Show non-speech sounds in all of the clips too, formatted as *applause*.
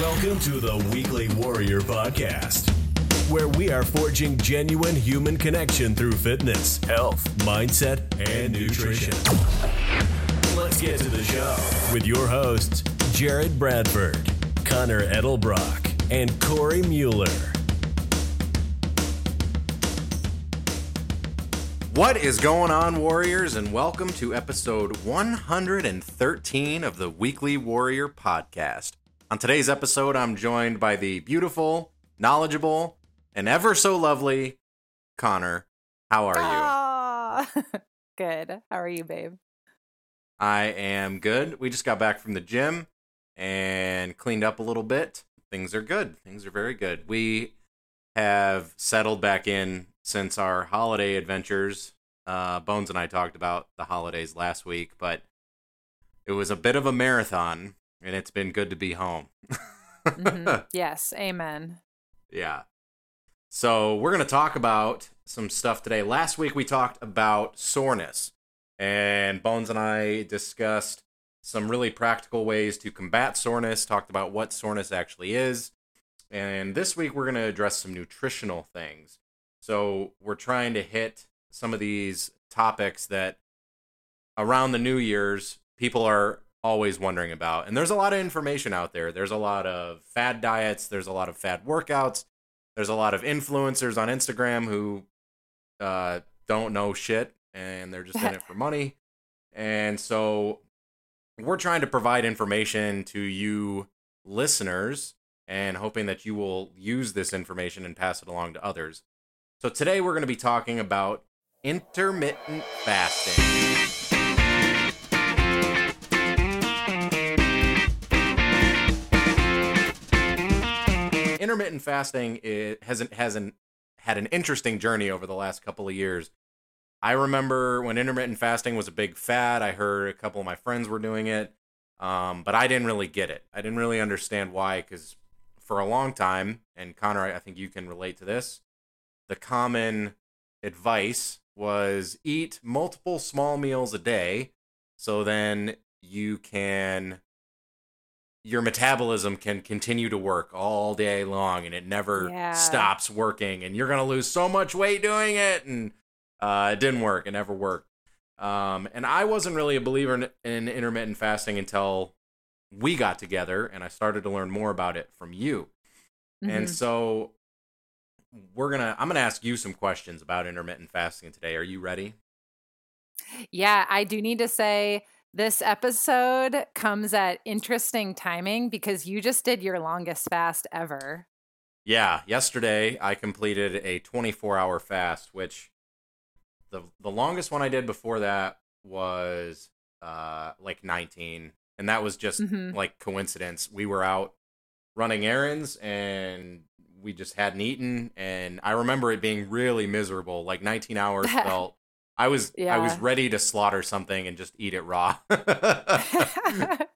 Welcome to the Weekly Warrior Podcast, where we are forging genuine human connection through fitness, health, mindset, and nutrition. Let's get to the show with your hosts, Jared Bradford, Conner Edelbrock, and Cory Mueller. What is going on, Warriors, and welcome to episode 113 of the Weekly Warrior Podcast. On today's episode, I'm joined by the beautiful, knowledgeable, and ever so lovely Conner. How are you? Ah, *laughs* good. How are you, babe? I am good. We just got back from the gym and cleaned up a little bit. Things are good. Things are very good. We have settled back in since our holiday adventures. Uh, Bones and I talked about the holidays last week, but it was a bit of a marathon and it's been good to be home. mm-hmm. *laughs* Yes, amen. Yeah. So, we're going to talk about some stuff today. Last week we talked about soreness, and Bones and I discussed some really practical ways to combat soreness, talked about what soreness actually is. And this week we're going to address some nutritional things. So, we're trying to hit some of these topics that around the New Year's people are always wondering about. And there's a lot of information out there. There's a lot of fad diets, there's a lot of fad workouts, there's a lot of influencers on Instagram who uh, don't know shit and they're just in it *laughs* for money. And so we're trying to provide information to you listeners and hoping that you will use this information and pass it along to others. So today we're going to be talking about intermittent fasting. Intermittent fasting is, hasn't hasn't had an interesting journey over the last couple of years. I remember when intermittent fasting was a big fad. I heard a couple of my friends were doing it, um, but I didn't really get it. I didn't really understand why, because for a long time, and Conner, I think you can relate to this. The common advice was eat multiple small meals a day, so then you can your metabolism can continue to work all day long and it never Yeah. stops working and you're going to lose so much weight doing it and uh, it didn't work it never worked um, and i wasn't really a believer in, in intermittent fasting until we got together and i started to learn more about it from you and Mhm. so we're gonna i'm gonna ask you some questions about intermittent fasting today are you ready yeah, I do need to say this episode comes at interesting timing because you just did your longest fast ever. Yeah, yesterday I completed a 24 hour fast, which the the longest one I did before that was uh like 19, and that was just Mhm. like coincidence. We were out running errands and we just hadn't eaten, and I remember it being really miserable. Like 19 hours *laughs* felt. I was I was *laughs* ready to slaughter something and just eat it raw. *laughs*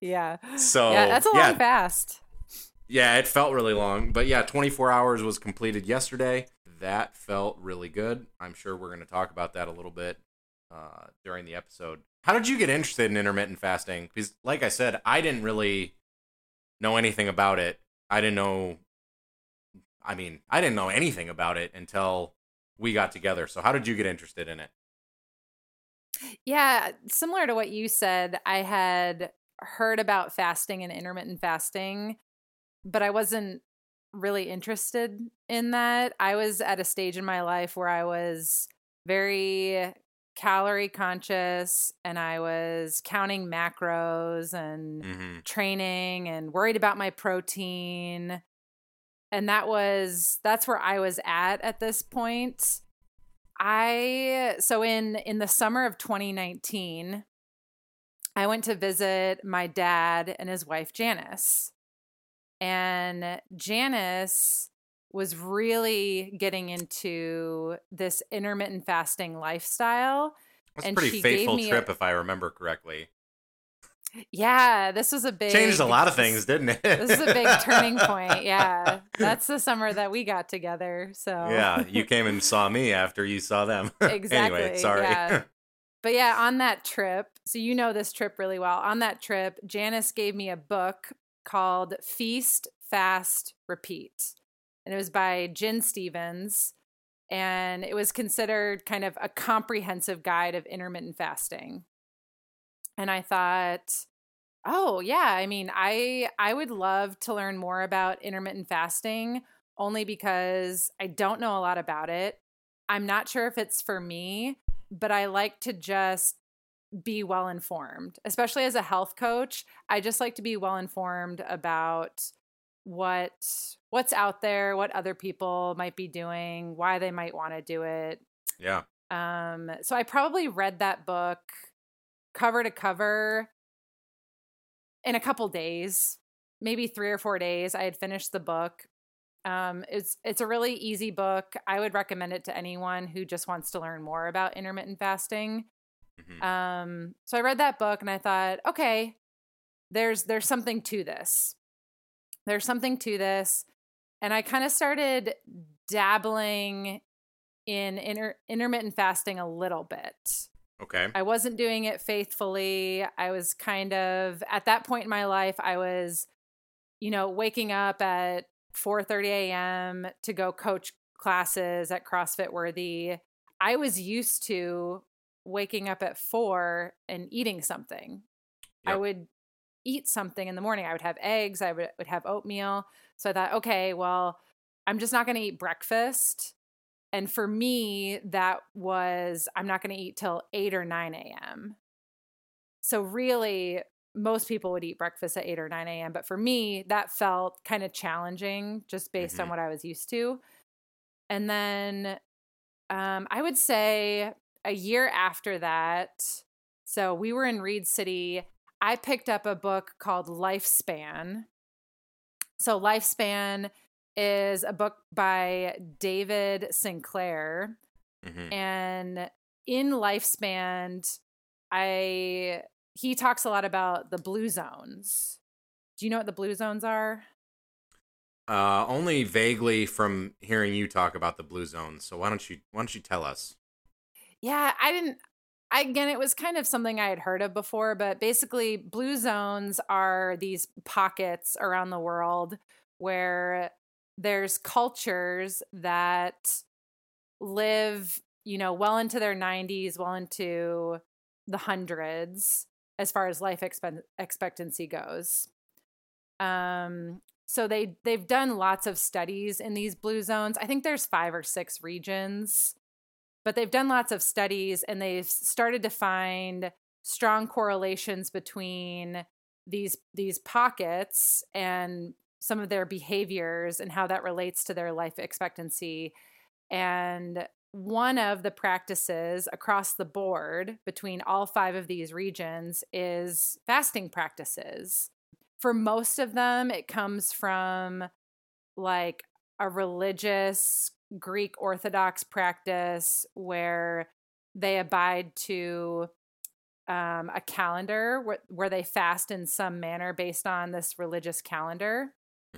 yeah. so yeah, that's a yeah, long fast. yeah, it felt really long, but yeah, 24 hours was completed yesterday. That felt really good. I'm sure we're going to talk about that a little bit uh, during the episode. How did you get interested in intermittent fasting? Because, like I said, I didn't really know anything about it. I didn't know. I mean, I didn't know anything about it until we got together. So, how did you get interested in it? Yeah, similar to what you said, I had heard about fasting and intermittent fasting, but I wasn't really interested in that. I was at a stage in my life where I was very calorie conscious and I was counting macros and Mm-hmm. training and worried about my protein. And that was that's where I was at at this point. I so in in the summer of 2019 I went to visit my dad and his wife Janice. And Janice was really getting into this intermittent fasting lifestyle. That's a pretty faithful me a- trip, if I remember correctly. Yeah, this was a big Changed a lot of things, *laughs* didn't it? This is a big turning *laughs* point. Yeah. That's the summer that we got together. So yeah, you came and saw me *laughs* after you saw them. Exactly, anyway, sorry. yeah. But yeah, on that trip, so you know this trip really well. On that trip, Janice gave me a book called Feast, Fast, Repeat. And it was by Gin Stephens. And it was considered kind of a comprehensive guide of intermittent fasting. And I thought, oh yeah, I mean, I I would love to learn more about intermittent fasting only because I don't know a lot about it. I'm not sure if it's for me, but I like to just be well informed, especially as a health coach. I just like to be well informed about what what's out there, what other people might be doing, why they might want to do it. yeah. Um, so I probably read that book cover to cover in a couple days, maybe three or four days. I had finished the book. Um, it's it's a really easy book. I would recommend it to anyone who just wants to learn more about intermittent fasting. Mhm. Um, so I read that book and I thought, okay, there's there's something to this. There's something to this, and I kind of started dabbling in inter- intermittent fasting a little bit. Okay. I wasn't doing it faithfully. I was kind of at that point in my life, I was, you know, waking up at 4:30 a.m. to go coach classes at CrossFit Worthy. I was used to waking up at four and eating something. I would eat something in the morning. I would have eggs. I would, would have oatmeal. So I thought, okay, well, I'm just not going to eat breakfast. And for me, that was, I'm not going to eat till 8 or 9 a.m. So really, most people would eat breakfast at 8 or 9 a.m. But for me, that felt kind of challenging just based on Mhm. what I was used to. And then um, I would say a year after that, so we were in Reed City. I picked up a book called Lifespan. So, Lifespan is a book by David Sinclair. hmm And in Lifespan, I he talks a lot about the blue zones. Do you know what the blue zones are? Uh, only vaguely from hearing you talk about the blue zones. So why don't you why don't you tell us? Yeah, I didn't. I, again, it was kind of something I had heard of before, but basically, blue zones are these pockets around the world where there's cultures that live, you know, well into their 90s, well into the hundreds as far as life expen- expectancy goes. Um, so they they've done lots of studies in these blue zones. I think there's five or six regions but they've done lots of studies and they've started to find strong correlations between these these pockets and some of their behaviors and how that relates to their life expectancy and one of the practices across the board between all five of these regions is fasting practices for most of them it comes from like a religious Greek Orthodox practice where they abide to um, a calendar where, where they fast in some manner based on this religious calendar.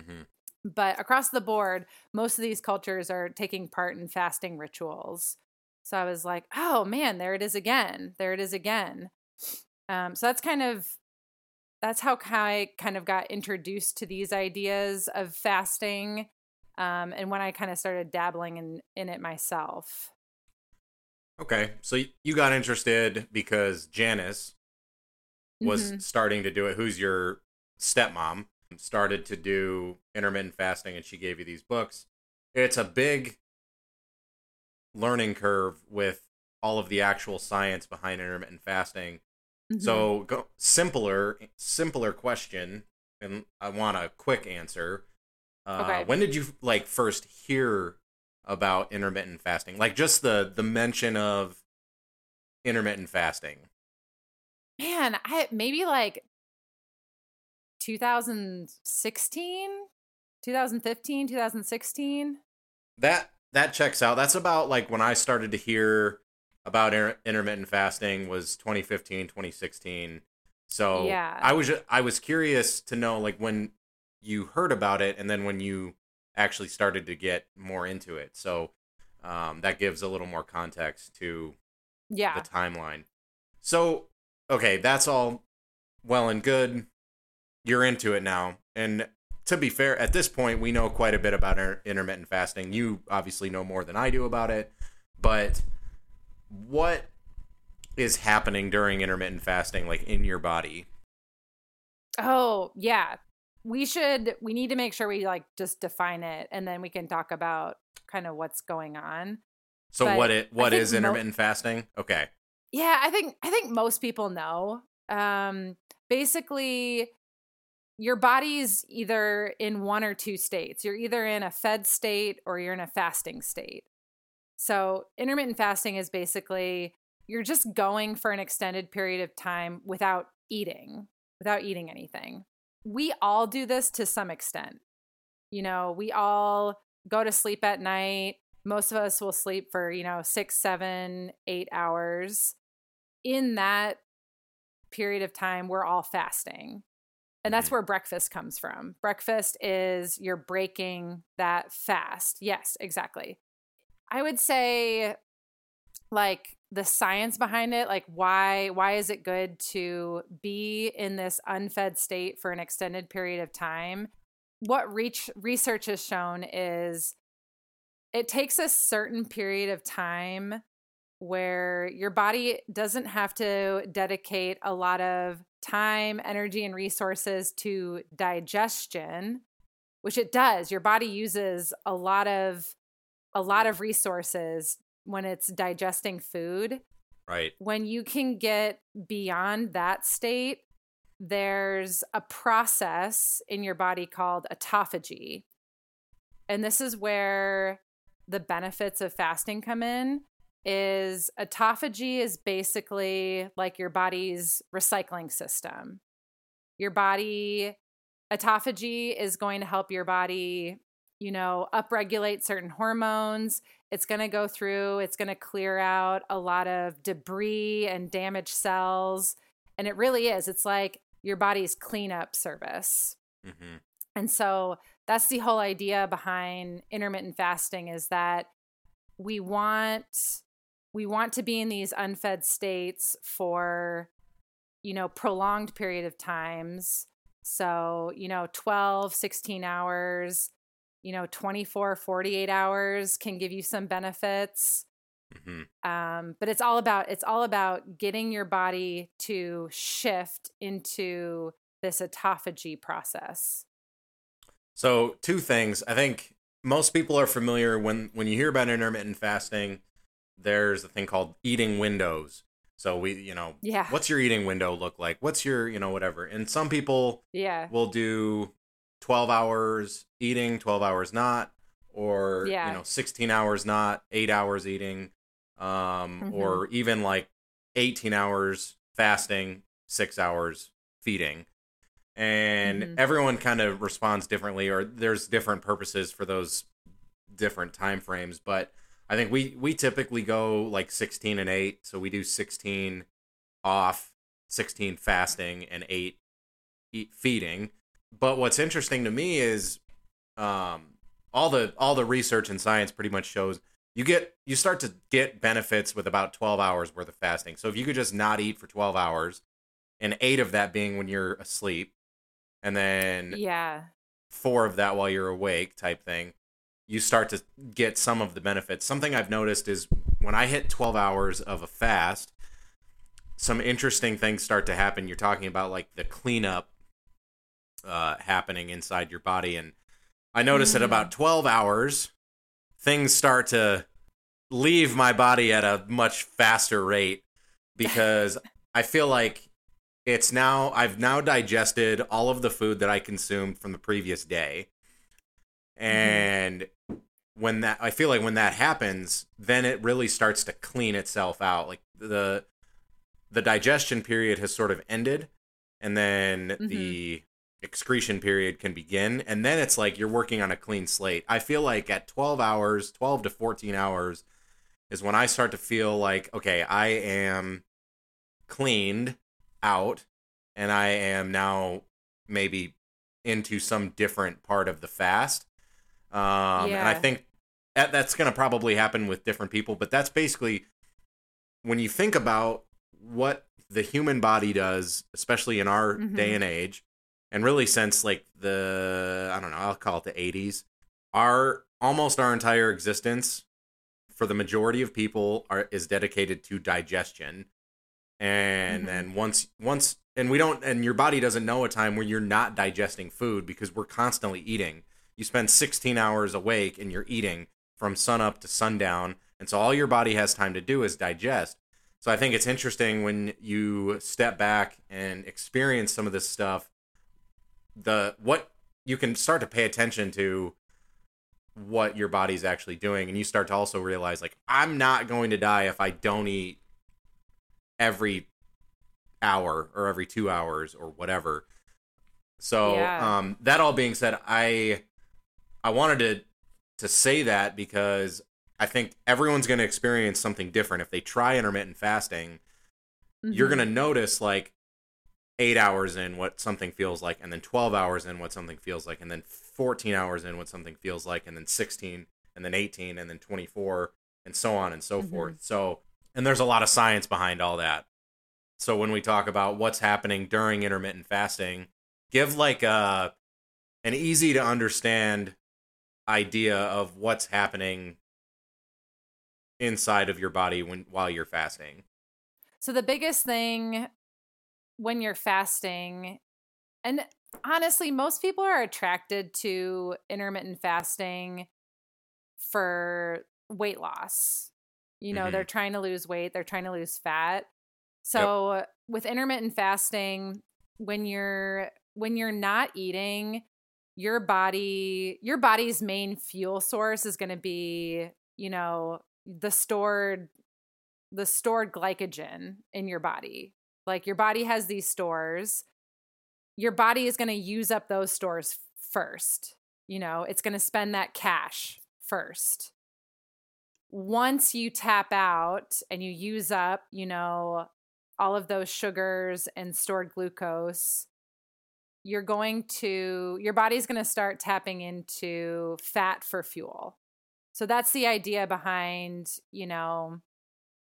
Hmm But across the board, most of these cultures are taking part in fasting rituals. So I was like, oh man, there it is again. There it is again. Um, so that's kind of that's how I kind of got introduced to these ideas of fasting um, and when I kind of started dabbling in in it myself. Okay, so you got interested because Janice was Mhm. starting to do it. Who's your stepmom? Started to do intermittent fasting, and she gave you these books. It's a big learning curve with all of the actual science behind intermittent fasting. Mhm. So, go, simpler, simpler question, and I want a quick answer. Uh, Okay. When did you like first hear about intermittent fasting? Like just the the mention of intermittent fasting. man, I maybe like 2016 2015, 2016. That that checks out. That's about like when I started to hear about inter- intermittent fasting was 2015, 2016. So Yeah. I was I was curious to know like when you heard about it and then when you actually started to get more into it. So um, that gives a little more context to Yeah. the timeline. So, okay, that's all well and good. You're into it now. And to be fair, at this point, we know quite a bit about inter- intermittent fasting. You obviously know more than I do about it. But what is happening during intermittent fasting, like in your body? Oh, yeah. We should we need to make sure we like just define it and then we can talk about kind of what's going on. So, But what it what is mo- intermittent fasting? Okay. Yeah, I think I think most people know. Um basically your body's either in one or two states. You're either in a fed state or you're in a fasting state. So, intermittent fasting is basically you're just going for an extended period of time without eating, without eating anything. We all do this to some extent. You know, we all go to sleep at night. Most of us will sleep for, you know, six, seven, eight hours. In that period of time, we're all fasting. And that's where breakfast comes from. Breakfast is you're breaking that fast. Yes, exactly. I would say like the science behind it, like why why is it good to be in this unfed state for an extended period of time? What reach research has shown is it takes a certain period of time where your body doesn't have to dedicate a lot of time, energy, and resources to digestion, which it does. Your body uses a lot of a lot of resources when it's digesting food. Right. When you can get beyond that state, there's a process in your body called autophagy. And this is where the benefits of fasting come in is autophagy is basically like your body's recycling system. Your body autophagy is going to help your body, you know, upregulate certain hormones. It's going to go through, it's going to clear out a lot of debris and damaged cells. And it really is. It's like your body's cleanup service. hmm And so that's the whole idea behind intermittent fasting is that we want we want to be in these unfed states for you know prolonged period of times so you know 12 16 hours you know 24 48 hours can give you some benefits hmm um, but it's all about it's all about getting your body to shift into this autophagy process So two things. I think most people are familiar when when you hear about intermittent fasting. There's a thing called eating windows. So we, you know, Yeah. what's your eating window look like? What's your, you know, whatever. And some people yeah will do 12 hours eating, 12 hours not, or Yeah. you know, 16 hours not, eight hours eating, um, Mhm. or even like 18 hours fasting, six hours feeding. And Mhm. everyone kind of responds differently, or there's different purposes for those different time frames. But I think we we typically go like 16 and 8, so we do 16 off, 16 fasting, and 8 eat feeding. But what's interesting to me is um, all the all the research and science pretty much shows you get you start to get benefits with about 12 hours worth of fasting. So if you could just not eat for 12 hours, and eight of that being when you're asleep, and then yeah four of that while you're awake type thing, you start to get some of the benefits. Something I've noticed is when I hit 12 hours of a fast, some interesting things start to happen. You're talking about like the cleanup uh, happening inside your body. And I noticed at Mm. about 12 hours, things start to leave my body at a much faster rate because *laughs* I feel like it's now I've now digested all of the food that I consumed from the previous day. Mm-hmm. And when that I feel like when that happens, then it really starts to clean itself out. Like the the digestion period has sort of ended and then the mm-hmm. excretion period can begin. And then it's like you're working on a clean slate. I feel like at 12 hours 12 to 14 hours is when i start to feel like okay i am cleaned out and i am now maybe into some different part of the fast um, and i think that, that's going to probably happen with different people but that's basically when you think about what the human body does especially in our Mhm. day and age and really since like the i don't know i'll call it the 80s our almost our entire existence for the majority of people are is dedicated to digestion and Mhm. then once once and we don't and your body doesn't know a time when you're not digesting food because we're constantly eating you spend 16 hours awake and you're eating from sun up to sundown and so all your body has time to do is digest so i think it's interesting when you step back and experience some of this stuff the what you can start to pay attention to what your body's actually doing and you start to also realize like i'm not going to die if i don't eat every hour or every two hours or whatever so Yeah. um that all being said i i wanted to to say that because i think everyone's going to experience something different if they try intermittent fasting you're Mhm. going to notice like eight hours in what something feels like, and then 12 hours in what something feels like, and then 14 hours in what something feels like, and then 16, and then 18, and then 24, and so on and so Mhm. forth. So, and there's a lot of science behind all that. So, when we talk about what's happening during intermittent fasting, give like a an easy to understand idea of what's happening inside of your body when while you're fasting. So the biggest thing when you're fasting, and honestly, most people are attracted to intermittent fasting for weight loss. You know, Mhm. they're trying to lose weight, they're trying to lose fat. So with intermittent fasting, when you're when you're not eating, your body your body's main fuel source is going to be, you know, the stored the stored glycogen in your body. Like your body has these stores. Your body is going to use up those stores first. You know, it's going to spend that cash first. Once you tap out and you use up, you know, all of those sugars and stored glucose, you're going to, your body's going to start tapping into fat for fuel. So that's the idea behind, you know,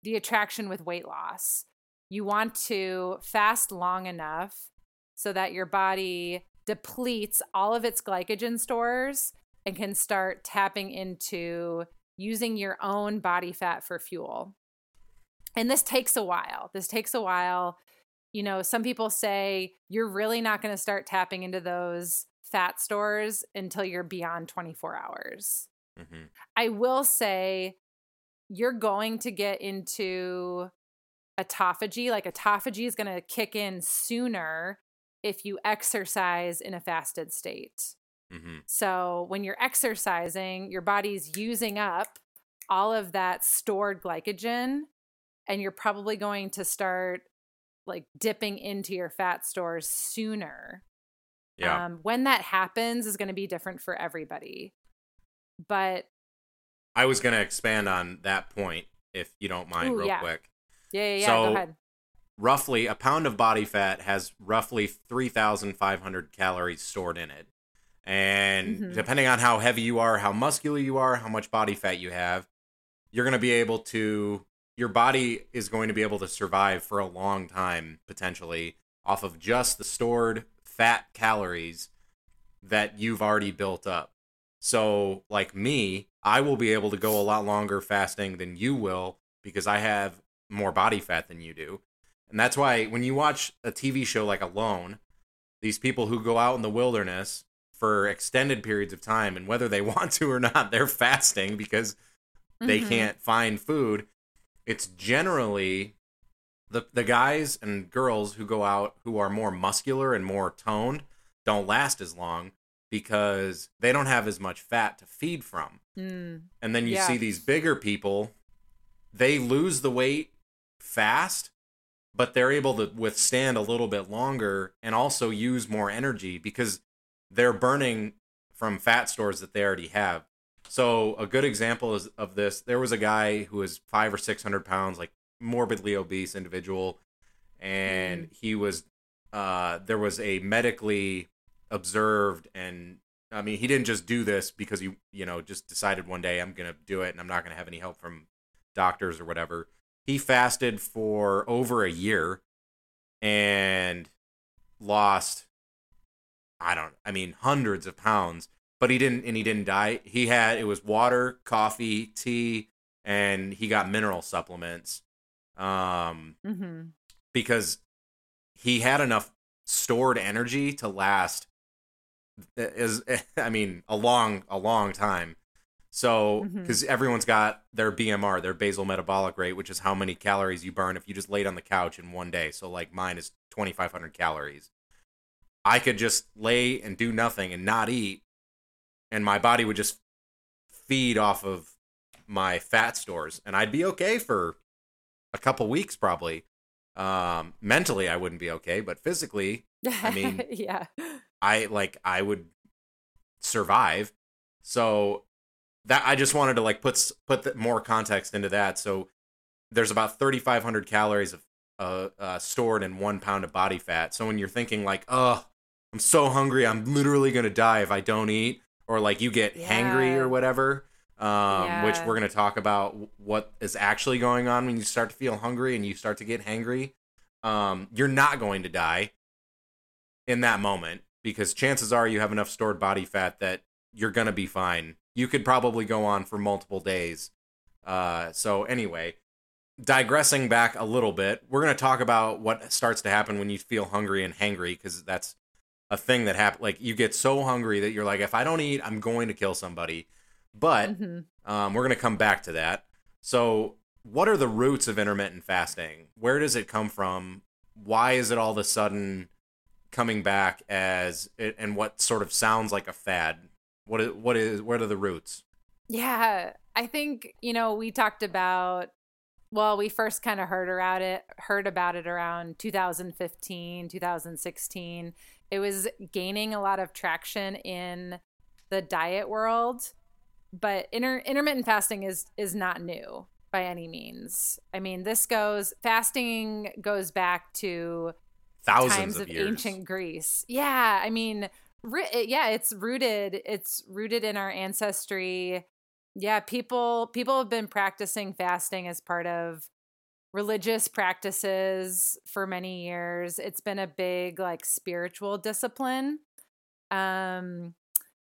the attraction with weight loss. You want to fast long enough so that your body depletes all of its glycogen stores and can start tapping into using your own body fat for fuel. And this takes a while. This takes a while. You know, some people say you're really not going to start tapping into those fat stores until you're beyond 24 hours. Mm-hmm. I will say you're going to get into autophagy. Like autophagy is going to kick in sooner if you exercise in a fasted state. Mm-hmm. So when you're exercising, your body's using up all of that stored glycogen, and you're probably going to start like dipping into your fat stores sooner. Yeah. Um, when that happens is going to be different for everybody. But I was going to expand on that point if you don't mind, Ooh, real yeah. quick. yeah, yeah, yeah. So- go ahead. Roughly, a pound of body fat has roughly 3,500 calories stored in it. And Mhm. depending on how heavy you are, how muscular you are, how much body fat you have, you're going to be able to, your body is going to be able to survive for a long time, potentially, off of just the stored fat calories that you've already built up. So, like me, I will be able to go a lot longer fasting than you will because I have more body fat than you do. And that's why when you watch a TV show like Alone, these people who go out in the wilderness for extended periods of time and whether they *laughs* want to or not, they're fasting because they Mhm. can't find food. It's generally the the guys and girls who go out who are more muscular and more toned don't last as long because they don't have as much fat to feed from. Mm. And then you Yeah. see these bigger people, they lose the weight fast, but they're able to withstand a little bit longer and also use more energy because they're burning from fat stores that they already have. So a good example is of this. There was a guy who was five or six hundred pounds, like morbidly obese individual, and Mm. he was. Uh, there was a medically observed, and I mean, he didn't just do this because he, you know, just decided one day I'm gonna do it, and I'm not gonna have any help from doctors or whatever. He fasted for over a year, and lost. I don't. I mean, hundreds of pounds but he didn't and he didn't die. He had it was water coffee tea and he got mineral supplements um hmm because he had enough stored energy to last is *laughs* i mean a long a long time. So because everyone's got their bmr their basal metabolic rate which is how many calories you burn if you just laid on the couch in one day. So like mine is 2500 calories. I could just lay and do nothing and not eat and my body would just feed off of my fat stores and i'd be okay for a couple weeks probably. Um mentally i wouldn't be okay but physically I mean- *laughs* yeah. i like i would survive. So that i just wanted to like put put the, more context into that. So there's about 3500 calories of uh, uh stored in one pound of body fat. So when you're thinking like oh i'm so hungry i'm literally gonna die if i don't eat or like you get hangry or whatever um which we're gonna talk about what is actually going on when you start to feel hungry and you start to get hangry um you're not going to die in that moment because chances are you have enough stored body fat that you're going to be fine. You could probably go on for multiple days. Uh, so, anyway, digressing back a little bit, we're going to talk about what starts to happen when you feel hungry and hangry because that's a thing that happens. Like, you get so hungry that you're like, if I don't eat, I'm going to kill somebody. But hmm um, we're going to come back to that. So, what are the roots of intermittent fasting? Where does it come from? Why is it all of a sudden coming back as it, and what sort of sounds like a fad? What is what is what are the roots? Yeah, I think you know we talked about. Well, we first kind of heard about it, heard about it around 2015, 2016. It was gaining a lot of traction in the diet world, but inter- intermittent fasting is is not new by any means. I mean, this goes fasting goes back to Thousands times of, of, years. ancient Greece. Yeah, I mean, ri- yeah, it's rooted. It's rooted in our ancestry. Yeah, people people have been practicing fasting as part of religious practices for many years. It's been a big like spiritual discipline. Um,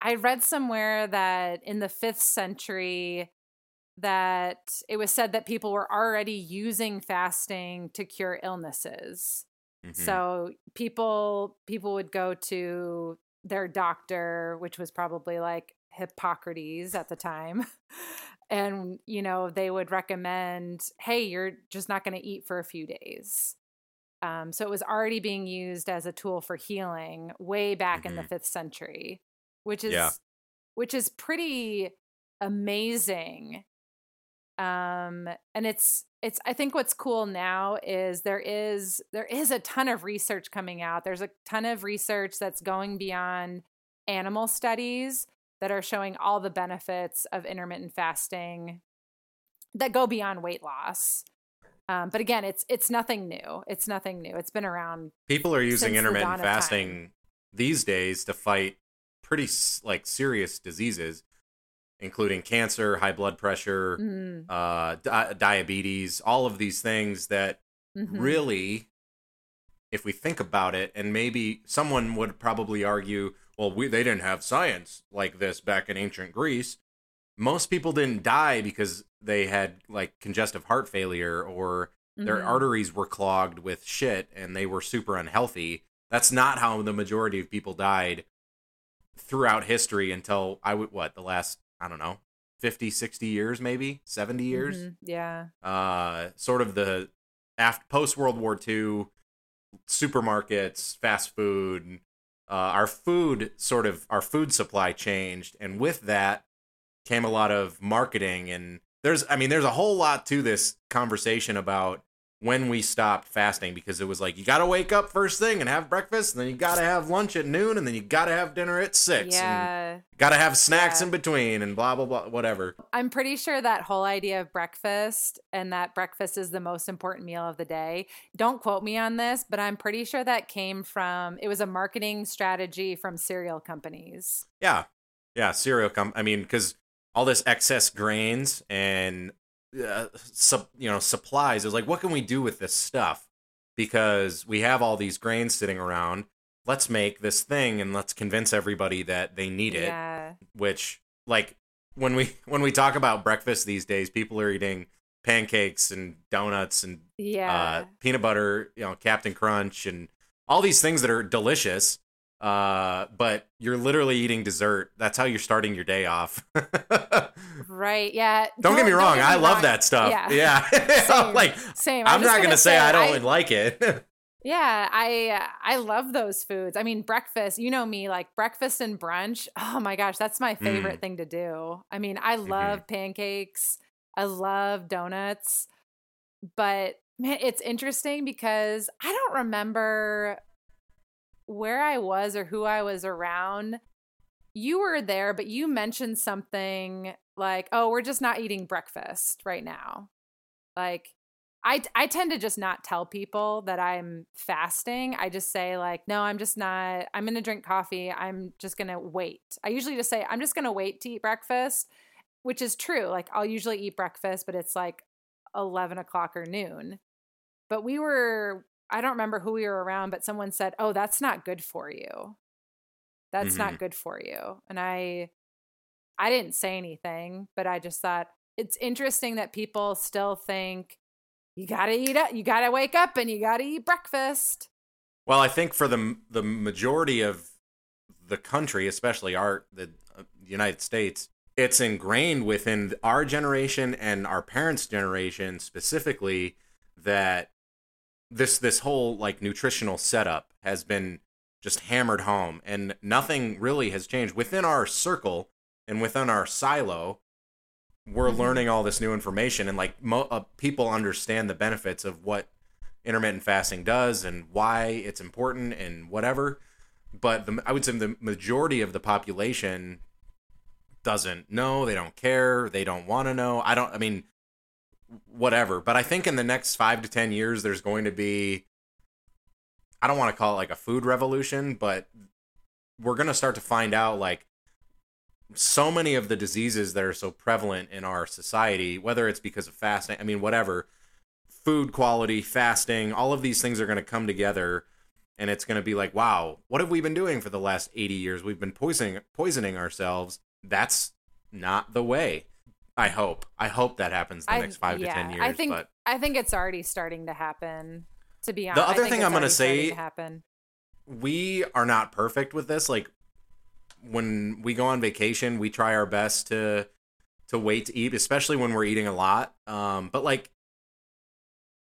I read somewhere that in the fifth century that it was said that people were already using fasting to cure illnesses. Mhm. So people people would go to their doctor, which was probably like Hippocrates at the time. *laughs* And you know, they would recommend, "Hey, you're just not going to eat for a few days." Um, so it was already being used as a tool for healing way back in the Mhm. fifth century, which is Yeah. which is pretty amazing. Um, and it's it's I think what's cool now is there is there is a ton of research coming out. There's a ton of research that's going beyond animal studies that are showing all the benefits of intermittent fasting that go beyond weight loss. Um, but again, it's it's nothing new. It's nothing new. It's been around. People are using intermittent fasting these days to fight pretty like serious diseases, including cancer, high blood pressure, Mm, uh, di- diabetes, all of these things that mhm. really, if we think about it, and maybe someone would probably argue, well, we, they didn't have science like this back in ancient Greece. Most people didn't die because they had like congestive heart failure or their Mhm. arteries were clogged with shit and they were super unhealthy. That's not how the majority of people died throughout history until I would, what, the last, I don't know, 50, 60 years, maybe 70 years Mhm. Yeah. uh, sort of the after post World War II supermarkets, fast food, uh, our food sort of our food supply changed, and with that came a lot of marketing and there's I mean there's a whole lot to this conversation about when we stopped fasting because it was like you got to wake up first thing and have breakfast and then you got to have lunch at noon and then you got to have dinner at 6 Yeah. got to have snacks Yeah. in between and blah blah blah whatever I'm pretty sure that whole idea of breakfast and that breakfast is the most important meal of the day. Don't quote me on this, but I'm pretty sure that came from it was a marketing strategy from cereal companies. yeah yeah cereal com i mean because all this excess grains and uh, you know supplies is like what can we do with this stuff because we have all these grains sitting around let's make this thing and let's convince everybody that they need it Yeah. which like when we *laughs* when we talk about breakfast these days people are eating pancakes and donuts and Yeah. uh, peanut butter you know captain crunch and all these things that are delicious uh, but you're literally eating dessert that's how you're starting your day off *laughs* right. Yeah. don't, get me wrong get i me love that stuff Yeah. yeah, *laughs* Same. like Same. i'm just not gonna, say, i don't I- like it *laughs* Yeah, I I love those foods. I mean, breakfast, you know me, like breakfast and brunch. Oh my gosh, that's my favorite thing to do. I mean, I love pancakes. I love donuts. But man, it's interesting because I don't remember where I was or who I was around. You were there, but you mentioned something like, "Oh, we're just not eating breakfast right now." Like I I tend to just not tell people that I'm fasting. I just say like, no, I'm just not. I'm gonna drink coffee. I'm just gonna wait. I usually just say I'm just gonna wait to eat breakfast, which is true. Like I'll usually eat breakfast, but it's like eleven o'clock or noon. But we were. I don't remember who we were around, but someone said, "Oh, that's not good for you. That's not good for you." And I, I didn't say anything, but I just thought it's interesting that people still think you gotta eat up, you gotta wake up, and you gotta eat breakfast. Well, I think for the the majority of the country, especially our the uh, United States, it's ingrained within our generation and our parents' generation specifically that this this whole like nutritional setup has been just hammered home and nothing really has changed within our circle and within our silo we're Mhm. learning all this new information and like mo- uh, people understand the benefits of what intermittent fasting does and why it's important and whatever but the, i would say the majority of the population doesn't know they don't care they don't want to know i don't i mean whatever but i think in the next five to ten years there's going to be i don't want to call it like a food revolution but we're going to start to find out like so many of the diseases that are so prevalent in our society whether it's because of fasting i mean whatever food quality fasting all of these things are going to come together and it's going to be like wow what have we been doing for the last 80 years? We've been poisoning poisoning ourselves. That's not the way i hope i hope that happens the I- next 5 yeah, to 10 years I think but I think it's already starting to happen. To be honest, the other thing I'm say- to happen. we are not perfect with this like when we go on vacation we try our best to to wait to eat especially when we're eating a lot um but like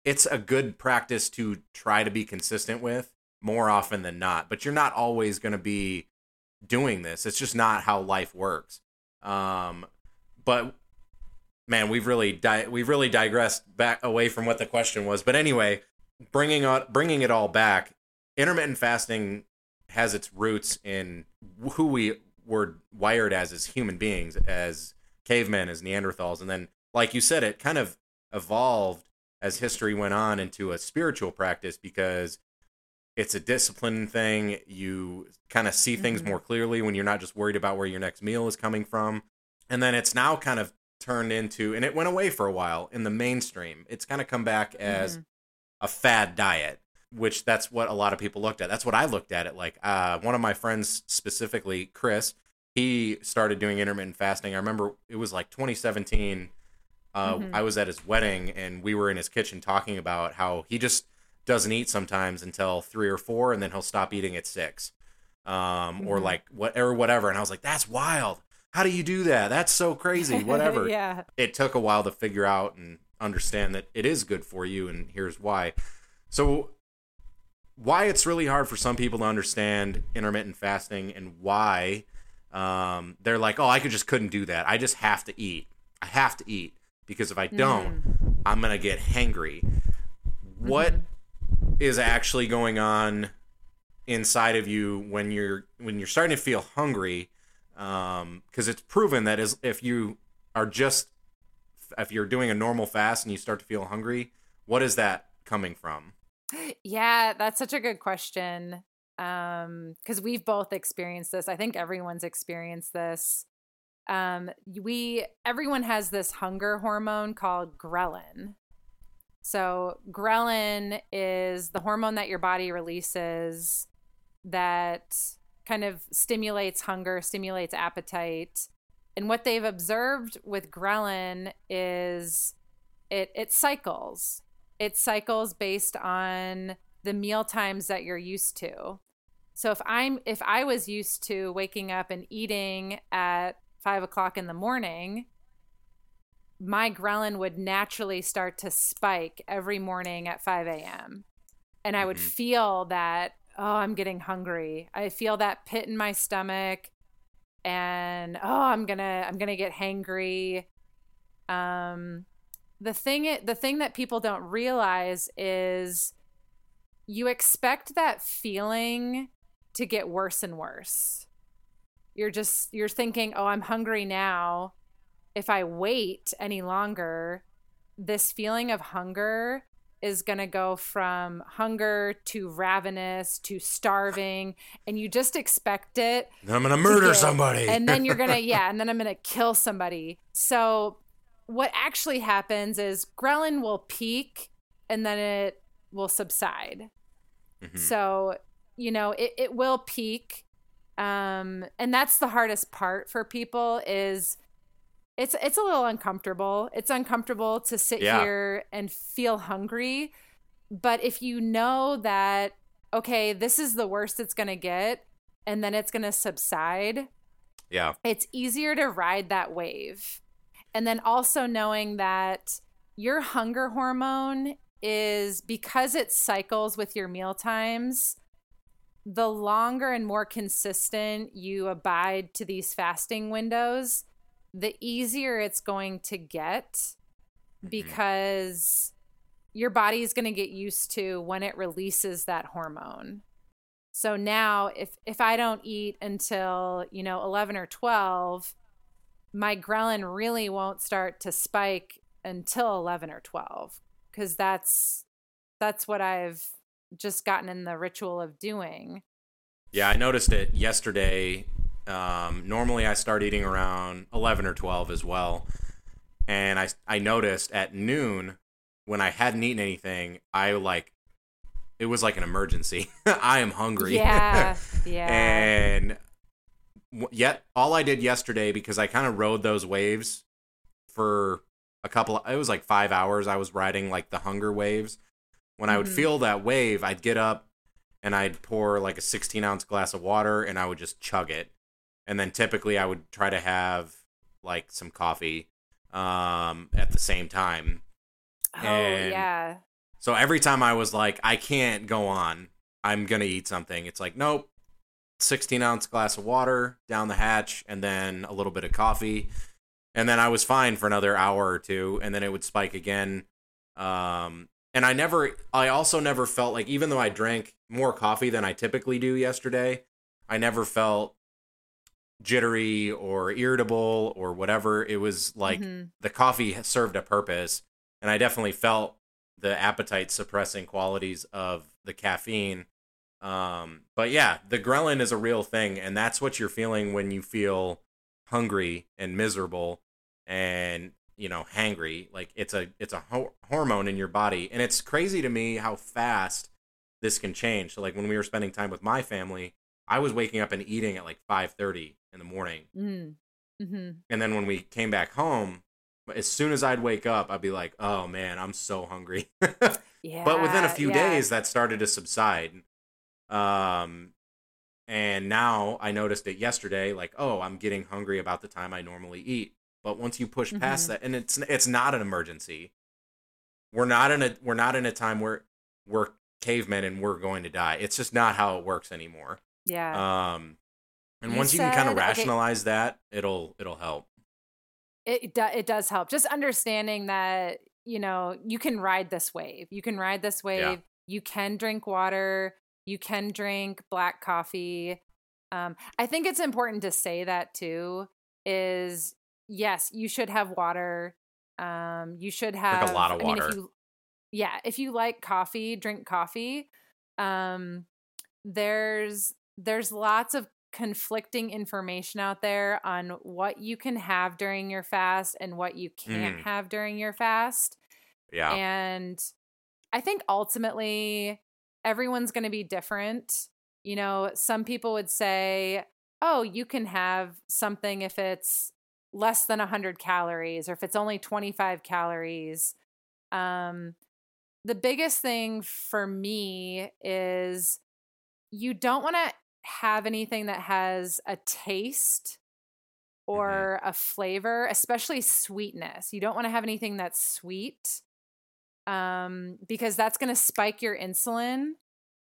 it's a good practice to try to be consistent with more often than not but you're not always going to be doing this it's just not how life works um but man we've really di- we've really digressed back away from what the question was. But anyway bringing on bringing it all back intermittent fasting has its roots in who we were wired as as human beings as cavemen as neanderthals. And then like you said it kind of evolved as history went on into a spiritual practice because it's a discipline thing. You kind of see things Mhm. more clearly when you're not just worried about where your next meal is coming from. And then it's now kind of turned into and it went away for a while in the mainstream it's kind of come back as Mhm. a fad diet which that's what a lot of people looked at that's what i looked at it like uh, one of my friends specifically chris he started doing intermittent fasting i remember it was like 2017 uh, Mhm. i was at his wedding and we were in his kitchen talking about how he just doesn't eat sometimes until three or four and then he'll stop eating at six um, or Mhm. like what or whatever and i was like that's wild how do you do that? That's so crazy *laughs* whatever. Yeah. it took a while to figure out and understand that it is good for you and here's why. So why it's really hard for some people to understand intermittent fasting and why um, they're like oh i could just couldn't do that. I just have to eat. I have to eat because if i don't i'm gonna get hangry. What is actually going on inside of you when you're when you're starting to feel hungry um because it's proven that is if you are just if you're doing a normal fast and you start to feel hungry what is that coming from Yeah, that's such a good question. Um, because we've both experienced this. I think everyone's experienced this. Um, we everyone has this hunger hormone called ghrelin. So ghrelin is the hormone that your body releases that kind of stimulates hunger, stimulates appetite. And what they've observed with ghrelin is it it cycles. It cycles based on the meal times that you're used to. So if I'm if I was used to waking up and eating at five o'clock in the morning, my ghrelin would naturally start to spike every morning at 5 a.m. And I would Mhm. feel that, oh, I'm getting hungry. I feel that pit in my stomach and oh, I'm gonna I'm gonna get hangry. Um the thing the thing that people don't realize is you expect that feeling to get worse and worse. You're just you're thinking, "Oh, I'm hungry now. If I wait any longer, this feeling of hunger is going to go from hunger to ravenous to starving and you just expect it Then i'm gonna murder get- somebody And then you're gonna, *laughs* yeah, and then I'm gonna kill somebody. So what actually happens is ghrelin will peak and then it will subside. Mhm. So, you know, it, it will peak. Um, and that's the hardest part for people is it's it's a little uncomfortable. It's uncomfortable to sit Yeah. here and feel hungry. But if you know that, okay, this is the worst it's gonna get, and then it's gonna subside, yeah it's easier to ride that wave. And then also knowing that your hunger hormone is because it cycles with your meal times, the longer and more consistent you abide to these fasting windows, the easier it's going to get mm-hmm. because your body is going to get used to when it releases that hormone. So now if if I don't eat until, you know, 11 or 12, my ghrelin really won't start to spike until 11 or 12 cuz that's that's what I've just gotten in the ritual of doing. Yeah, I noticed it yesterday. Um, normally, I start eating around eleven or twelve as well, and I I noticed at noon when I hadn't eaten anything, I like it was like an emergency. *laughs* I am hungry. Yeah. *laughs* Yeah. and yet all I did yesterday because I kind of rode those waves for a couple. It was like five hours. I was riding like the hunger waves. When I would Mhm. feel that wave, I'd get up and I'd pour like a 16 ounce glass of water and I would just chug it. And then typically I would try to have like some coffee um, at the same time. oh, and- yeah. So every time I was like, I can't go on, I'm gonna eat something. It's like, nope, 16 ounce glass of water down the hatch, and then a little bit of coffee, and then I was fine for another hour or two, and then it would spike again. Um, and I never, I also never felt like, even though I drank more coffee than I typically do yesterday, I never felt jittery or irritable or whatever. It was like Mhm. the coffee served a purpose, and I definitely felt the appetite suppressing qualities of the caffeine. Um, but yeah, the ghrelin is a real thing, and that's what you're feeling when you feel hungry and miserable and you know hangry. Like it's a it's a ho- hormone in your body, and it's crazy to me how fast this can change. So like when we were spending time with my family, I was waking up and eating at like five thirty in the morning. Mm. Mhm. And then when we came back home, as soon as I'd wake up, I'd be like, "Oh man, I'm so hungry." Yeah. *laughs* but within a few yeah. days, that started to subside. Um, and now I noticed it yesterday. Like, oh, I'm getting hungry about the time I normally eat. But once you push past Mhm. that, and it's it's not an emergency. We're not in a we're not in a time where we're cavemen and we're going to die. It's just not how it works anymore. Yeah. Um, and You once you can kind of said- okay. rationalize that, it'll it'll help. it do, it does help just understanding that you know, you can ride this wave. You can ride this wave. Yeah. You can drink water. You can drink black coffee. Um, I think it's important to say that too. Is yes, you should have water. Um, you should have drink a lot of water. I mean, if you, yeah, if you like coffee, drink coffee. Um, there's there's lots of conflicting information out there on what you can have during your fast and what you can't mm. have during your fast. Yeah. And I think ultimately everyone's going to be different. You know, some people would say, oh, you can have something if it's less than 100 calories or if it's only 25 calories. Um, the biggest thing for me is you don't want to have anything that has a taste mm-hmm. or mm-hmm. a flavor, especially sweetness. You don't want to have anything that's sweet um, because that's going to spike your insulin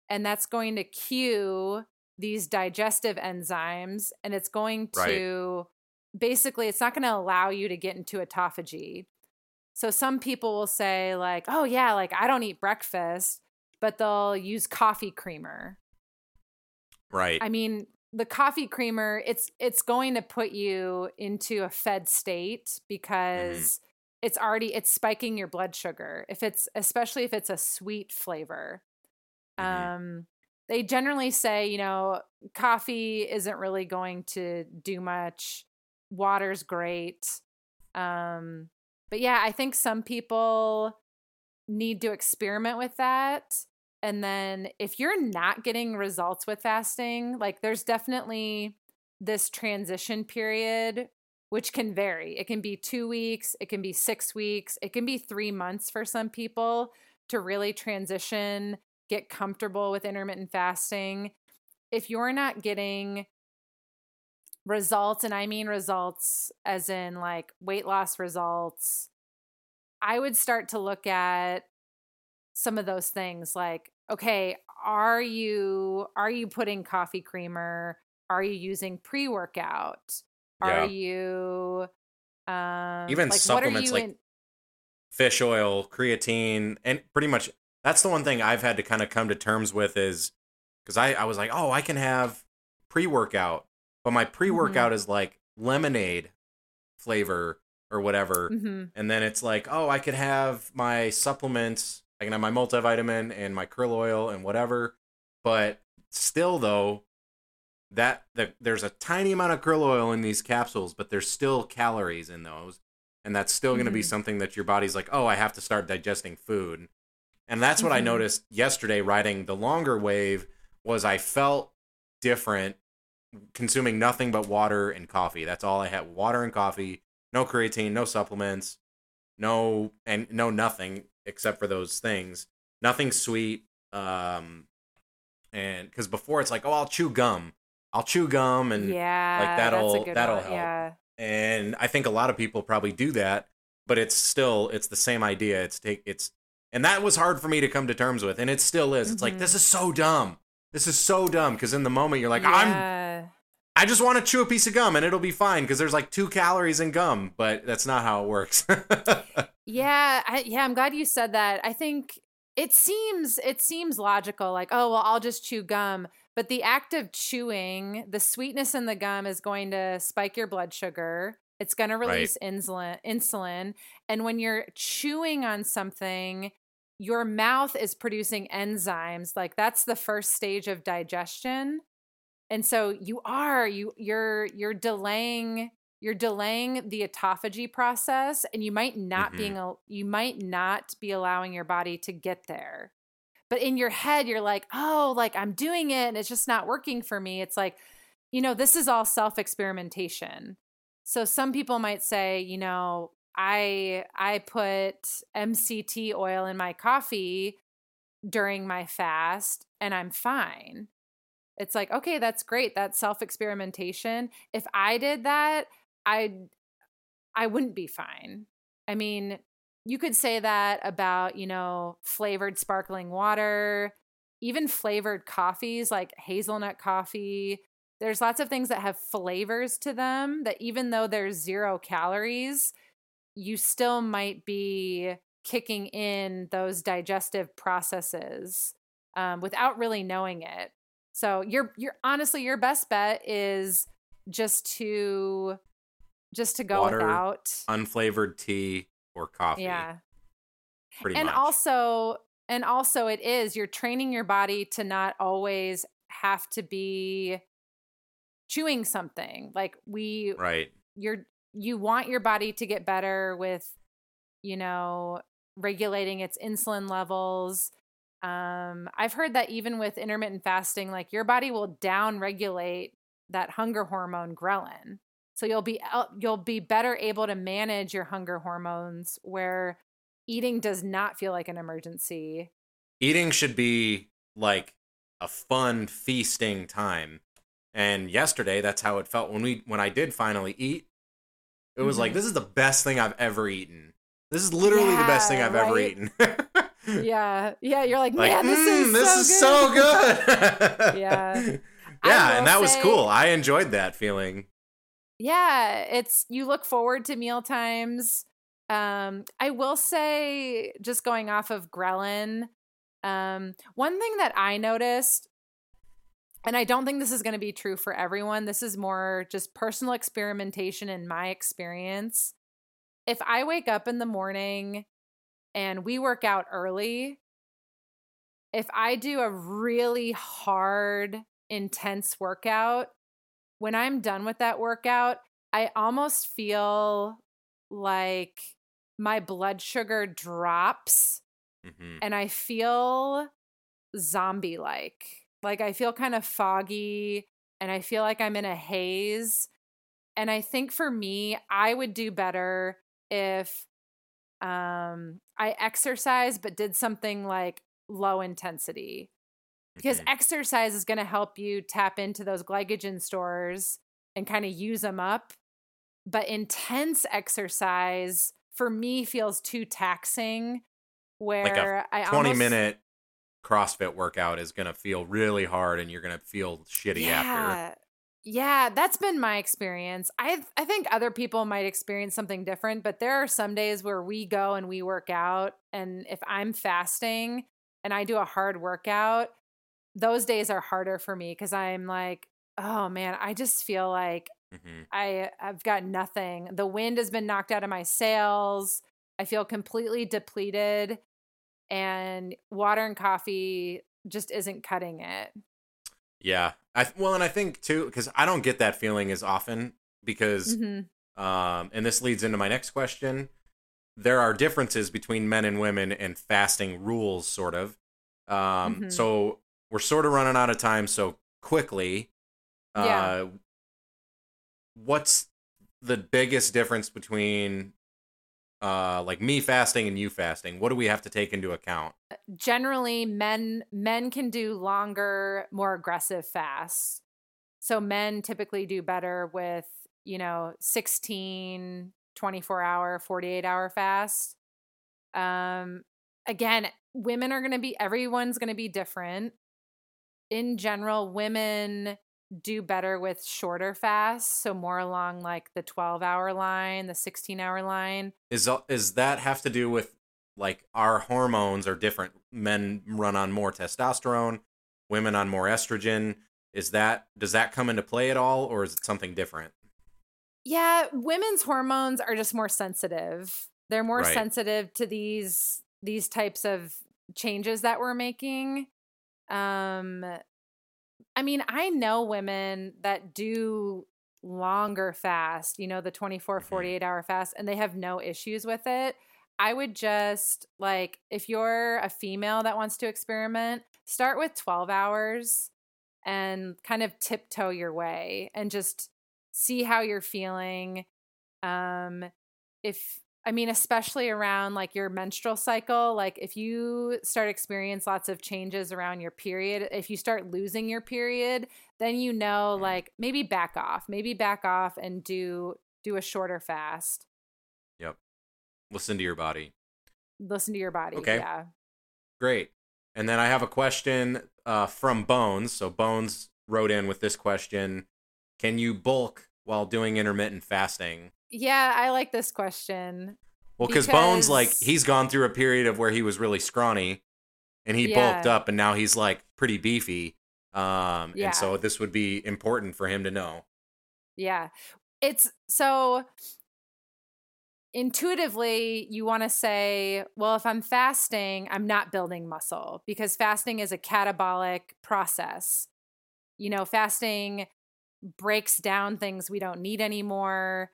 and that's going to cue these digestive enzymes and it's going to right. basically it's not going to allow you to get into autophagy. So some people will say like, "Oh yeah, like I don't eat breakfast." But they'll use coffee creamer Right. I mean, the coffee creamer, it's it's going to put you into a fed state mm-hmm. because mm-hmm. it's already it's spiking your blood sugar. If it's especially if it's a sweet flavor. Mm-hmm. Um they generally say, you know, coffee isn't really going to do much. Water's great. Um but yeah, I think some people need to experiment with that and then if you're not getting results with fasting, like there's definitely this transition period which can vary. It can be 2 weeks, it can be 6 weeks, it can be 3 months for some people to really transition, get comfortable with intermittent fasting. If you're not getting results and I mean results as in like weight loss results, I would start to look at some of those things like okay, are you are you putting coffee creamer? Are you using pre-workout? Are you um even like, supplements like in- fish oil, creatine, and pretty much that's the one thing I've had to kind of come to terms with is because I, I was like, oh, I can have pre workout, but my pre workout mm-hmm. is like lemonade flavor or whatever. Mm-hmm. And then it's like, oh, I could have my supplements I can have my multivitamin and my krill oil and whatever. But still, though, that the, there's a tiny amount of krill oil in these capsules, but there's still calories in those, and that's still going to mm-hmm. be something that your body's like, oh, I have to start digesting food. And that's what mm-hmm. I noticed yesterday riding the longer wave was I felt different consuming nothing but water and coffee. That's all I had. Water and coffee, no creatine, no supplements, no and no nothing except for those things. Nothing sweet. Um, and because before it's like, oh, I'll chew gum. I'll chew gum, and yeah, like that'll that'll one. help. Yeah. And I think a lot of people probably do that, but it's still it's the same idea. It's take it's and that was hard for me to come to terms with, and it still is. Mm-hmm. It's like this mm-hmm. is so dumb. This is so dumb because in the moment you're like, yeah. I'm I just want to chew a piece of gum and it'll be fine because there's like two calories in gum, but that's not how it works. *laughs* Yeah, I, yeah, I'm glad you said that. I think it seems it seems logical like, oh, well, I'll just chew gum, but the act of chewing, the sweetness in the gum is going to spike your blood sugar. It's going to release right. insulin insulin, and when you're chewing on something, your mouth is producing enzymes. Like that's the first stage of digestion. And so you are you you're you're delaying you're delaying the autophagy process and you might not mm-hmm. being a, you might not be allowing your body to get there. But in your head you're like oh like i'm doing it and it's just not working for me. It's like you know this is all self experimentation so some people might say you know i i put mct oil in my coffee during my fast and i'm fine it's like okay that's great that's self experimentation if i did that I I wouldn't be fine. I mean, you could say that about, you know, flavored sparkling water, even flavored coffees like hazelnut coffee. There's lots of things that have flavors to them that even though there's zero calories, you still might be kicking in those digestive processes um, without really knowing it. So you're you're honestly your best bet is just to just to go Water, without Unflavored tea or coffee. yeah Pretty and much. also and also it is you're training your body to not always have to be chewing something like we right. you're you want your body to get better with you know regulating its insulin levels um i've heard that even with intermittent fasting like your body will down regulate that hunger hormone ghrelin so you'll be you'll be better able to manage your hunger hormones where eating does not feel like an emergency Eating should be like a fun feasting time. And yesterday that's how it felt when we when I did finally eat. It was like Mhm. this is the best thing I've ever eaten. This is literally the best thing I've ever eaten. *laughs* yeah yeah you're like, like, man this "Mm, is this so is good. so good. *laughs* Yeah. *laughs* Yeah, and that was cool. I enjoyed that feeling. yeah it's you look forward to meal times um i will say just going off of ghrelin um one thing that i noticed and i don't think this is going to be true for everyone this is more just personal experimentation in my experience if i wake up in the morning and we work out early if i do a really hard intense workout when I'm done with that workout, I almost feel like my blood sugar drops hmm and I feel zombie like. Like I feel kind of foggy and I feel like I'm in a haze. And I think for me, I would do better if um I exercise but did something like low intensity because exercise is going to help you tap into those glycogen stores and kind of use them up. But intense exercise for me feels too taxing. Where I 20 almost, minute CrossFit workout is going to feel really hard and you're going to feel shitty after. Yeah, that's been my experience. I I think other people might experience something different, but there are some days where we go and we work out, and if I'm fasting and I do a hard workout, those days are harder for me because I'm like, oh man, I just feel like hmm I I've got nothing. The wind has been knocked out of my sails. I feel completely depleted, and water and coffee just isn't cutting it. Yeah. I well, and I think too because I don't get that feeling as often because Mhm. um, and this leads into my next question. There are differences between men and women and fasting rules, sort of. Um, Mhm. So we're sort of running out of time. So quickly, uh, Yeah. what's the biggest difference between uh, like me fasting and you fasting? What do we have to take into account? generally men men can do longer more aggressive fasts so men typically do better with you know 16 24 hour 48 hour fast um again women are going to be everyone's going to be different in general women do better with shorter fasts so more along like the 12 hour line the 16 hour line Is is that have to do with like our hormones are different? Men run on more testosterone, women on more estrogen. Is that does that come into play at all, or is it something different? Yeah, women's hormones are just more sensitive. They're more Right. sensitive to these these types of changes that we're making. Um I mean, I know women that do longer fast, you know, the 24 Mhm. 48 hour fast and they have no issues with it. I would just like if you're a female that wants to experiment, start with 12 hours and kind of tiptoe your way and just see how you're feeling. Um if I mean especially around like your menstrual cycle, like if you start experience lots of changes around your period, if you start losing your period, then you know Mhm. like maybe back off, maybe back off and do do a shorter fast. Yep. Listen to your body. Listen to your body. Okay. Yeah. Great. And then I have a question uh, from Bones. So Bones wrote in with this question: Can you bulk while doing intermittent fasting? Yeah, I like this question. Well, because Bones, like, he's gone through a period of where he was really scrawny and he Yeah. bulked up and now he's like pretty beefy. Um, Yeah. and so this would be important for him to know. Yeah. It's so intuitively you want to say, well, if I'm fasting, I'm not building muscle because fasting is a catabolic process. You know, fasting breaks down things we don't need anymore.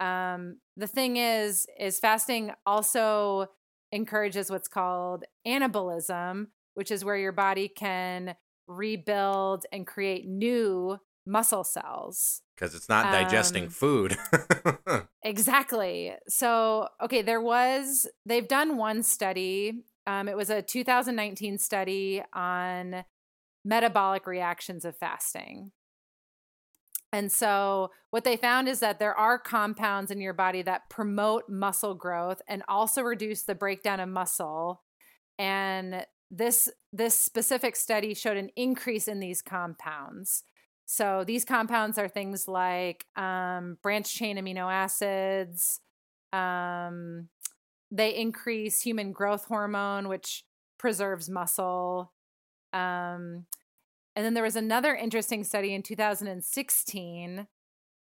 Um, the thing is, is fasting also encourages what's called anabolism, which is where your body can rebuild and create new muscle cells. Because it's not digesting Um, food. *laughs* Exactly. So, okay, there was, they've done one study. Um, it was a 2019 study on metabolic reactions of fasting. And so, what they found is that there are compounds in your body that promote muscle growth and also reduce the breakdown of muscle. And this this specific study showed an increase in these compounds. So these compounds are things like um, branch chain amino acids. Um, they increase human growth hormone, which preserves muscle. Um, and then there was another interesting study in 2016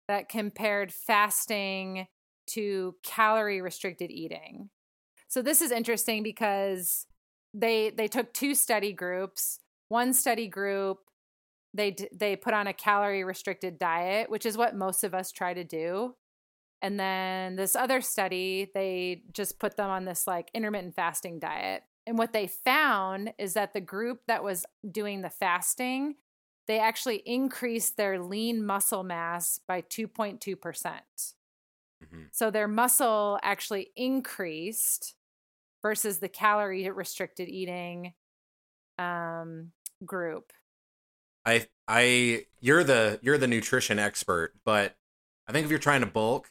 that compared fasting to calorie restricted eating. So this is interesting because they they took two study groups. One study group they they put on a calorie restricted diet, which is what most of us try to do. And then this other study, they just put them on this like intermittent fasting diet. And what they found is that the group that was doing the fasting, they actually increased their lean muscle mass by 2.2%. Mhm. So their muscle actually increased versus the calorie restricted eating um, group. I I you're the you're the nutrition expert, but I think if you're trying to bulk,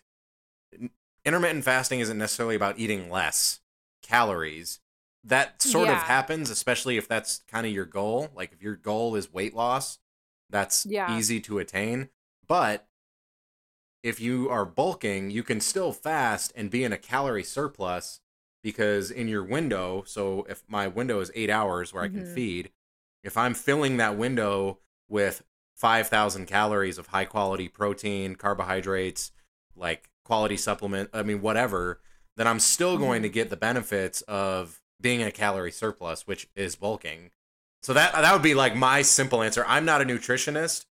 intermittent fasting isn't necessarily about eating less calories. That sort of happens, especially if that's kind of your goal. Like if your goal is weight loss, that's Yeah. easy to attain. But if you are bulking, you can still fast and be in a calorie surplus because in your window, so if my window is eight hours where I can Mhm. feed, if I'm filling that window with 5,000 calories of high quality protein, carbohydrates, like quality supplement, I mean, whatever, then I'm still going to get the benefits of being in a calorie surplus, which is bulking. So that that would be like my simple answer. I'm not a nutritionist.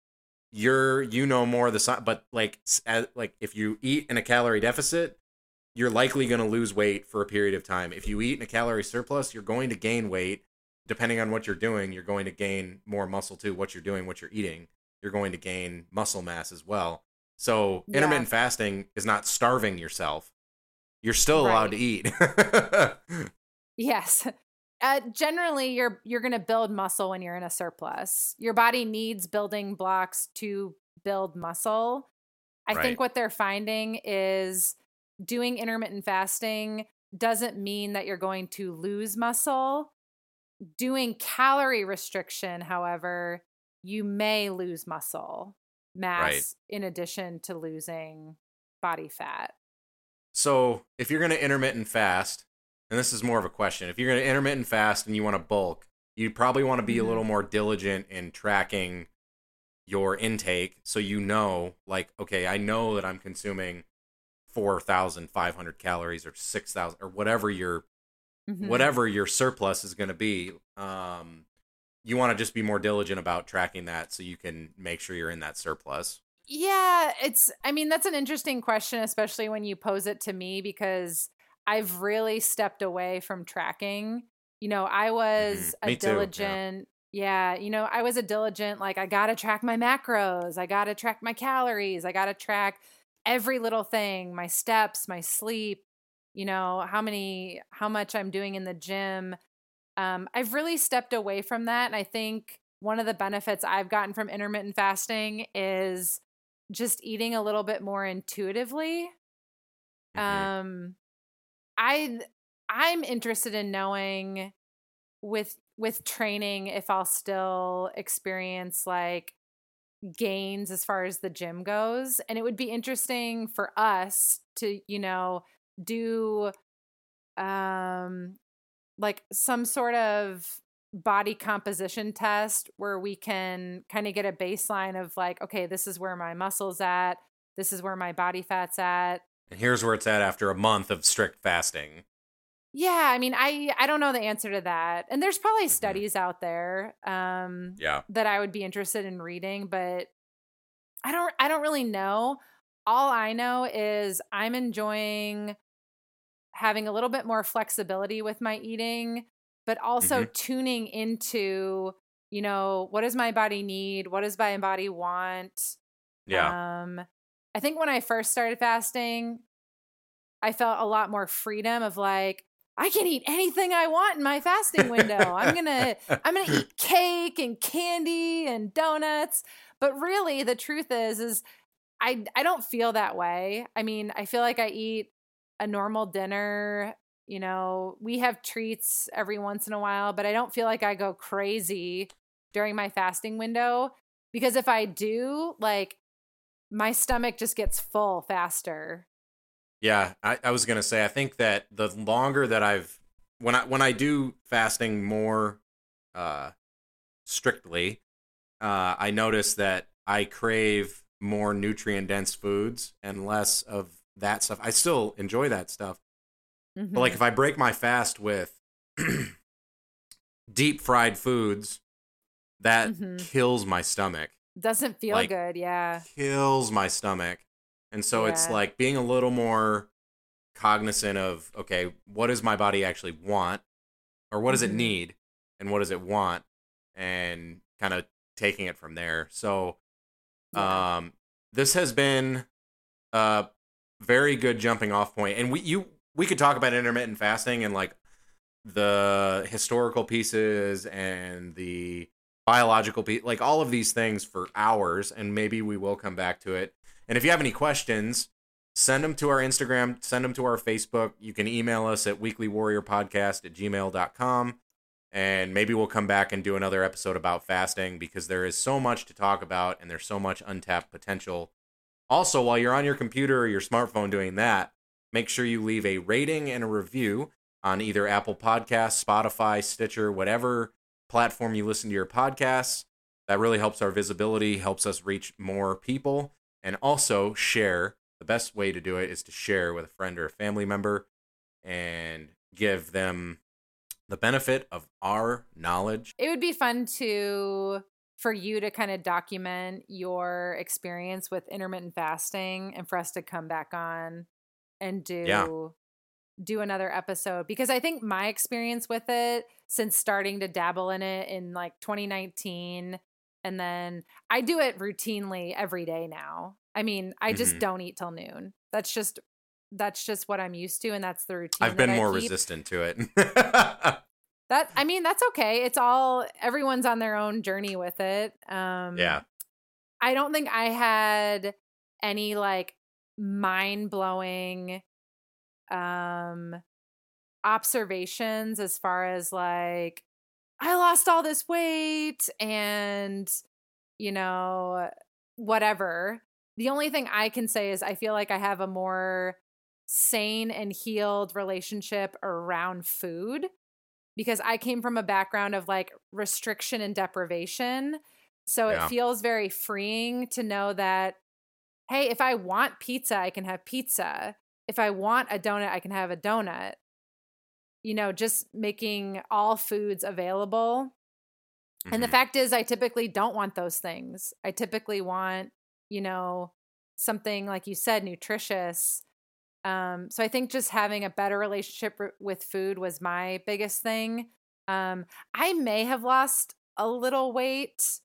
You're you know more of the sci- but like as, like if you eat in a calorie deficit, you're likely going to lose weight for a period of time. If you eat in a calorie surplus, you're going to gain weight. Depending on what you're doing, you're going to gain more muscle too. What you're doing, what you're eating, you're going to gain muscle mass as well. So Yeah. intermittent fasting is not starving yourself. You're still allowed to eat. *laughs* Yes. Uh, generally, you're you're going to build muscle when you're in a surplus. Your body needs building blocks to build muscle. I Right. think what they're finding is doing intermittent fasting doesn't mean that you're going to lose muscle. Doing calorie restriction, however, you may lose muscle mass in addition to losing body fat. So if you're going to intermittent fast, and this is more of a question, if you're going to intermittent fast and you want to bulk, you probably want to be Mhm. a little more diligent in tracking your intake so you know, like, okay, I know that I'm consuming 4,500 calories or 6,000 or whatever your Mhm. whatever your surplus is going to be. Um, you want to just be more diligent about tracking that so you can make sure you're in that surplus. Yeah, it's I mean that's an interesting question especially when you pose it to me because I've really stepped away from tracking. You know, I was Mhm. Me a too, yeah. diligent yeah, you know, I was a diligent like I got to track my macros, I got to track my calories, I got to track every little thing, my steps, my sleep, you know, how many how much I'm doing in the gym. Um I've really stepped away from that and I think one of the benefits I've gotten from intermittent fasting is just eating a little bit more intuitively. Mhm. Um I I'm interested in knowing with with training if I'll still experience like gains as far as the gym goes and it would be interesting for us to you know do um like some sort of body composition test where we can kind of get a baseline of like okay this is where my muscles at this is where my body fat's at And here's where it's at after a month of strict fasting. yeah i mean i i don't know the answer to that and there's probably Mhm. studies out there um Yeah. that i would be interested in reading but i don't i don't really know all i know is i'm enjoying having a little bit more flexibility with my eating but also tuning into you know what does my body need what does my body want Yeah. um, I think when I first started fasting, I felt a lot more freedom of like, I can eat anything I want in my fasting window. I'm gonna *laughs* I'm gonna eat cake and candy and donuts. But really the truth is is I I don't feel that way. I mean, I feel like I eat a normal dinner. You know, we have treats every once in a while, but I don't feel like I go crazy during my fasting window because if I do, like my stomach just gets full faster. Yeah, I, I was gonna say I think that the longer that I've when I when I do fasting more uh strictly, uh I notice that I crave more nutrient dense foods and less of that stuff. I still enjoy that stuff. But like Mhm. if I break my fast with *clears throat* deep fried foods, that Mhm. kills my stomach. Doesn't feel like- good, yeah. kills my stomach. And so it's like being a little more cognizant of okay, what does my body actually want? Or what does it Mhm. need? And what does it want? And kind of taking it from there. So Yeah. um this has been a very good jumping off. And we you we could talk about intermittent fasting and like the historical pieces and the biological piece, like all of these things for hours, and maybe we will come back to it. And if you have any questions, send them to our Instagram, send them to our Facebook. You can email us at weeklywarriorpodcast at gmail.com. And maybe we'll come back and do another episode about fasting because there is so much to talk about and there's so much untapped potential. Also, while you're on your computer or your smartphone doing that, make sure you leave a rating and a review on either Apple Podcasts, Spotify, Stitcher, whatever platform you listen to your podcasts. That really helps our visibility, helps us reach more people, and also share. The best way to do it is to share with a friend or a family member and give them the benefit of our knowledge. It would be fun to for you to kind of document your experience with intermittent fasting and for us to come back on and do Yeah. Do another episode because I think my experience with it since starting to dabble in it in like 2019 and then I do it routinely every day now. I mean, I just Mhm. don't eat till noon. That's just that's just what I'm used to and that's the routine. I've been more resistant to it. That *laughs* I mean, that's okay. It's all everyone's on their own journey with it. Um yeah. I don't think I had any like mind-blowing um observations as far as like I lost all this weight and you know whatever. The only thing I can say is I feel like I have a more sane and healed relationship around food because I came from a background of like restriction and deprivation. So Yeah. it feels very freeing to know that, hey, if I want pizza, I can have pizza. If I want a donut, I can have a donut. You know, just making all foods available. And the Mhm. fact is, I typically don't want those things. I typically want, you know, something like you said, nutritious. Um, so I think just having a better relationship r- with food was my biggest thing. Um, I may have lost a little weight,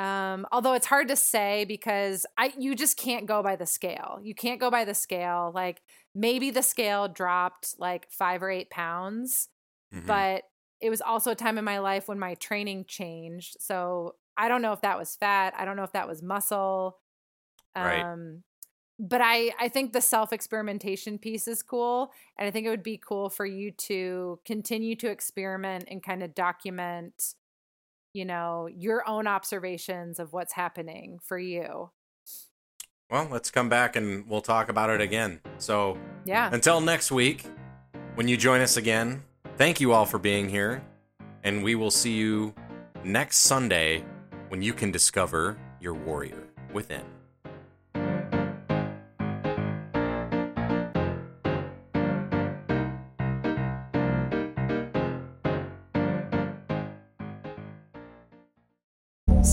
um, although it's hard to say because I you just can't go by the scale. You can't go by the scale. Like maybe the scale dropped like five or eight pounds, Mhm. but it was also a time in my life when my training changed. So I don't know if that was fat. I don't know if that was muscle. Right. Um, but I I think the self experimentation piece is cool, and I think it would be cool for you to continue to experiment and kind of document, you know, your own observations of what's happening for you. Well, let's come back and we'll talk about it again. So, Yeah. Until next week, when you join us again, thank you all for being here. And we will see you next Sunday when you can discover your warrior within.